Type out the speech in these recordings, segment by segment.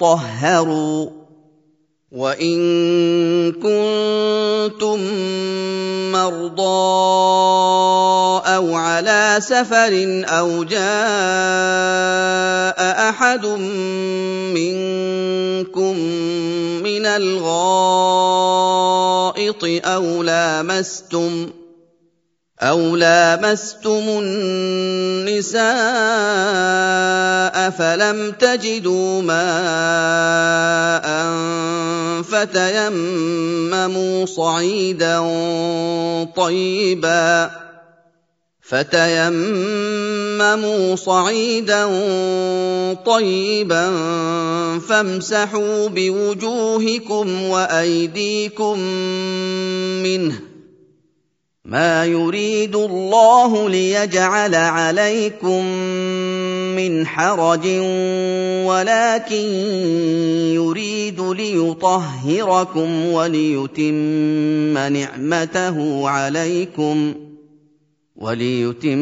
طهروا وإن كنتم مرضى أو على سفر أو جاء أحد منكم من الغائط أو لامستم أو لامستم النساء فلم تجدوا ماء فتيمموا صعيدا طيبا فتيمموا صعيدا طيبا فامسحوا بوجوهكم وايديكم منه ما يريد الله ليجعل عليكم من حرج ولكن يريد ليطهركم وليتم نعمته عليكم وليتم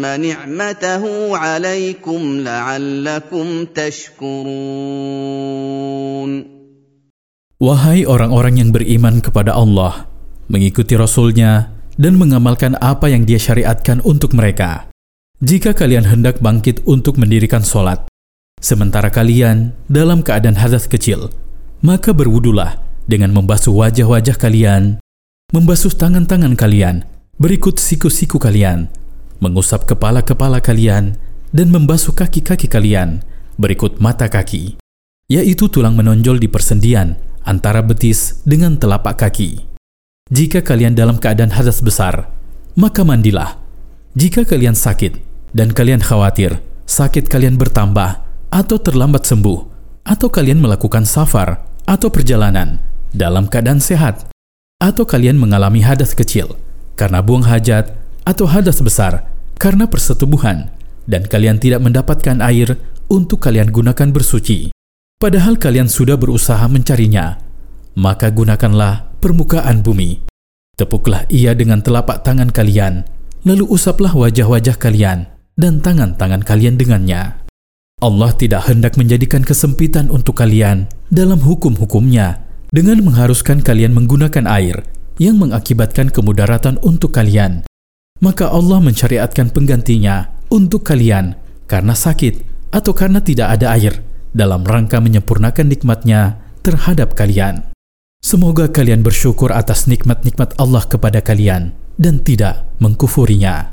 نعمته عليكم لعلكم تشكرون Wahai orang-orang yang beriman kepada Allah, mengikuti Rasulnya, dan mengamalkan apa yang dia syariatkan untuk mereka. Jika kalian hendak bangkit untuk mendirikan sholat, sementara kalian dalam keadaan hadas kecil, maka berwudulah dengan membasuh wajah-wajah kalian, membasuh tangan-tangan kalian, berikut siku-siku kalian, mengusap kepala-kepala kalian, dan membasuh kaki-kaki kalian, berikut mata kaki, yaitu tulang menonjol di persendian antara betis dengan telapak kaki. Jika kalian dalam keadaan hadas besar, maka mandilah. Jika kalian sakit dan kalian khawatir sakit kalian bertambah atau terlambat sembuh, atau kalian melakukan safar atau perjalanan dalam keadaan sehat, atau kalian mengalami hadas kecil karena buang hajat atau hadas besar karena persetubuhan, dan kalian tidak mendapatkan air untuk kalian gunakan bersuci, padahal kalian sudah berusaha mencarinya, maka gunakanlah permukaan bumi. Tepuklah ia dengan telapak tangan kalian, lalu usaplah wajah-wajah kalian dan tangan-tangan kalian dengannya. Allah tidak hendak menjadikan kesempitan untuk kalian dalam hukum-hukumnya dengan mengharuskan kalian menggunakan air yang mengakibatkan kemudaratan untuk kalian. Maka Allah mensyariatkan penggantinya untuk kalian karena sakit atau karena tidak ada air dalam rangka menyempurnakan nikmatnya terhadap kalian. Semoga kalian bersyukur atas nikmat-nikmat Allah kepada kalian dan tidak mengkufurinya.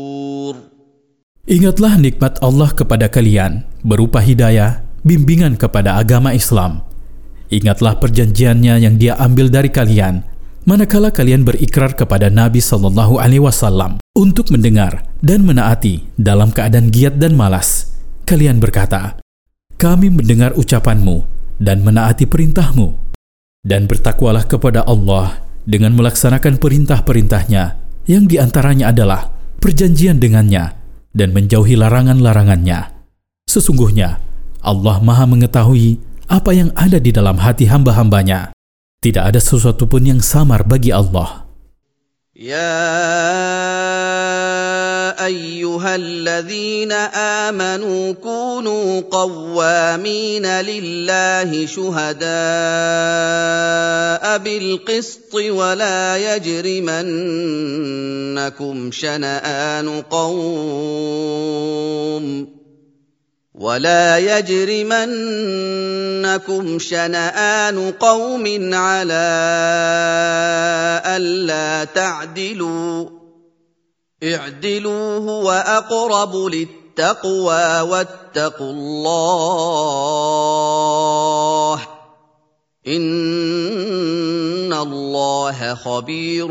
Ingatlah nikmat Allah kepada kalian berupa hidayah, bimbingan kepada agama Islam. Ingatlah perjanjiannya yang dia ambil dari kalian manakala kalian berikrar kepada Nabi Shallallahu Alaihi Wasallam untuk mendengar dan menaati dalam keadaan giat dan malas. Kalian berkata, kami mendengar ucapanmu dan menaati perintahmu. Dan bertakwalah kepada Allah dengan melaksanakan perintah-perintahnya yang di antaranya adalah perjanjian dengannya dan menjauhi larangan-larangannya. Sesungguhnya Allah maha mengetahui apa yang ada di dalam hati hamba-hambanya. Tidak ada sesuatu pun yang samar bagi Allah. يا ايها الذين امنوا كونوا قوامين لله شهداء بالقسط ولا يجرمنكم شنآن قوم ولا يجرمنكم شنآن قوم على ألا تعدلوا اعدلوا هو أقرب للتقوى واتقوا الله إن الله خبير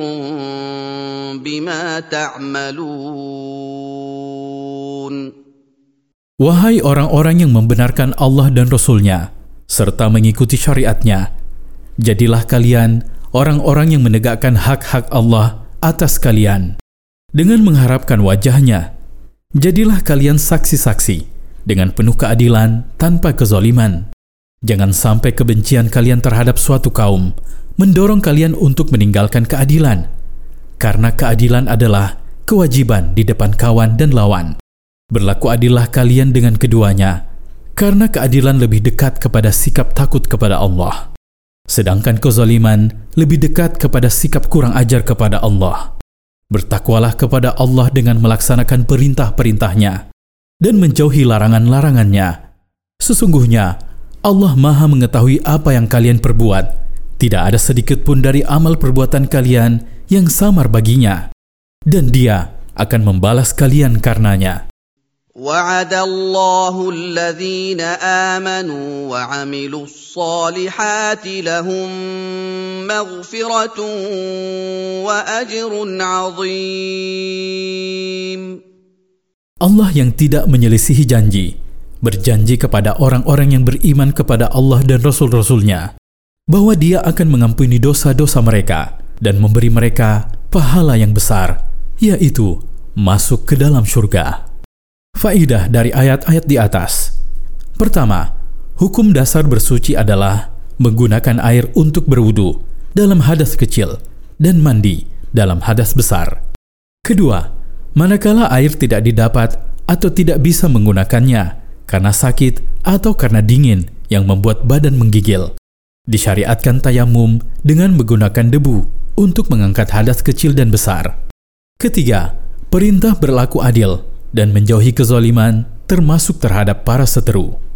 بما تعملون Wahai orang-orang yang membenarkan Allah dan Rasul-Nya, serta mengikuti syariatnya, jadilah kalian orang-orang yang menegakkan hak-hak Allah atas kalian. Dengan mengharapkan wajahnya, jadilah kalian saksi-saksi dengan penuh keadilan tanpa kezoliman. Jangan sampai kebencian kalian terhadap suatu kaum mendorong kalian untuk meninggalkan keadilan, karena keadilan adalah kewajiban di depan kawan dan lawan. Berlaku adillah kalian dengan keduanya, karena keadilan lebih dekat kepada sikap takut kepada Allah. Sedangkan kezaliman lebih dekat kepada sikap kurang ajar kepada Allah. Bertakwalah kepada Allah dengan melaksanakan perintah-perintahnya dan menjauhi larangan-larangannya. Sesungguhnya, Allah maha mengetahui apa yang kalian perbuat. Tidak ada sedikit pun dari amal perbuatan kalian yang samar baginya. Dan dia akan membalas kalian karenanya. وعد الله الذين امنوا وعملوا الصالحات لهم مغفره واجر عظيم Allah yang tidak menyelisihi janji berjanji kepada orang-orang yang beriman kepada Allah dan Rasul-Rasulnya bahwa dia akan mengampuni dosa-dosa mereka dan memberi mereka pahala yang besar, yaitu masuk ke dalam surga. Faidah dari ayat-ayat di atas. Pertama, hukum dasar bersuci adalah menggunakan air untuk berwudu dalam hadas kecil dan mandi dalam hadas besar. Kedua, manakala air tidak didapat atau tidak bisa menggunakannya karena sakit atau karena dingin yang membuat badan menggigil, disyariatkan tayamum dengan menggunakan debu untuk mengangkat hadas kecil dan besar. Ketiga, perintah berlaku adil dan menjauhi kezaliman termasuk terhadap para seteru.